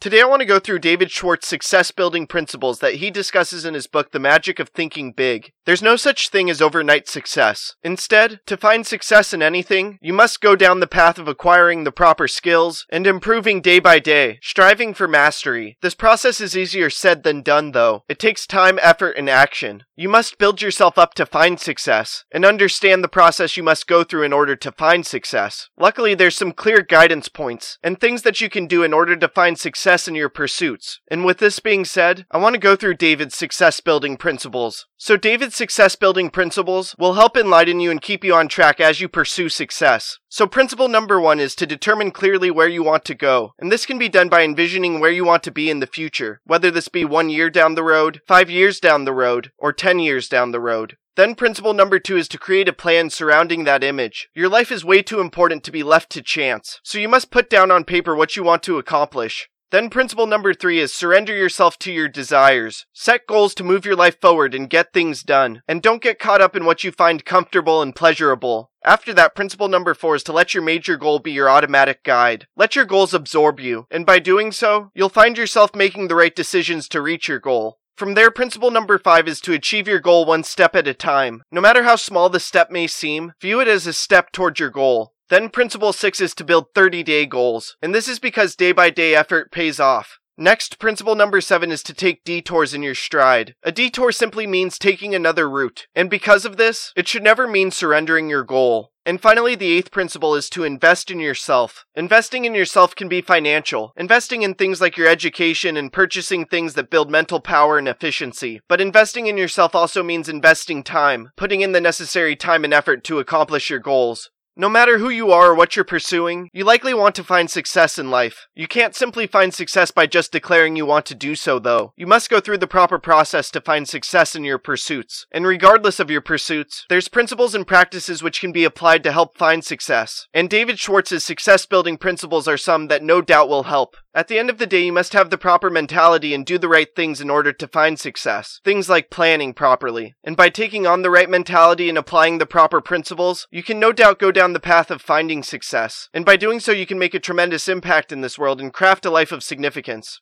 Today, I want to go through David Schwartz's success building principles that he discusses in his book, The Magic of Thinking Big. There's no such thing as overnight success. Instead, to find success in anything, you must go down the path of acquiring the proper skills and improving day by day, striving for mastery. This process is easier said than done, though. It takes time, effort, and action. You must build yourself up to find success and understand the process you must go through in order to find success. Luckily, there's some clear guidance points and things that you can do in order to find success in your pursuits. And with this being said, I want to go through David's success building principles. So, David's success building principles will help enlighten you and keep you on track as you pursue success. So, principle number one is to determine clearly where you want to go. And this can be done by envisioning where you want to be in the future, whether this be one year down the road, five years down the road, or 10 years down the road. Then principle number two is to create a plan surrounding that image. Your life is way too important to be left to chance, so you must put down on paper what you want to accomplish. Then principle number three is surrender yourself to your desires. Set goals to move your life forward and get things done. And don't get caught up in what you find comfortable and pleasurable. After that, principle number four is to let your major goal be your automatic guide. Let your goals absorb you, and by doing so, you'll find yourself making the right decisions to reach your goal. From there, principle number five is to achieve your goal one step at a time. No matter how small the step may seem, view it as a step towards your goal. Then principle 6 is to build 30 day goals, and this is because day by day effort pays off. Next, principle number 7 is to take detours in your stride. A detour simply means taking another route, and because of this, it should never mean surrendering your goal. And finally, the eighth principle is to invest in yourself. Investing in yourself can be financial, investing in things like your education and purchasing things that build mental power and efficiency. But investing in yourself also means investing time, putting in the necessary time and effort to accomplish your goals. No matter who you are or what you're pursuing, you likely want to find success in life. You can't simply find success by just declaring you want to do so, though. You must go through the proper process to find success in your pursuits. And regardless of your pursuits, there's principles and practices which can be applied to help find success. And David Schwartz's success building principles are some that no doubt will help. At the end of the day, you must have the proper mentality and do the right things in order to find success. Things like planning properly. And by taking on the right mentality and applying the proper principles, you can no doubt go down the path of finding success. And by doing so, you can make a tremendous impact in this world and craft a life of significance.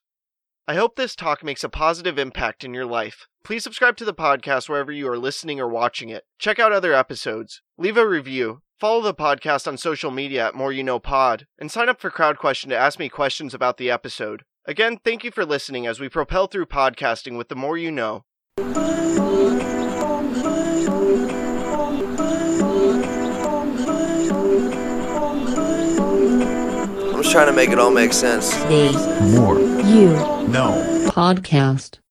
I hope this talk makes a positive impact in your life. Please subscribe to the podcast wherever you are listening or watching it. Check out other episodes. Leave a review. Follow the podcast on social media at Moore You Know Pod, and sign up for CrowdQuestion to ask me questions about the episode. Again, thank you for listening as we propel through podcasting with the Moore you know. I'm just trying to make it all make sense. The More. You No. Podcast.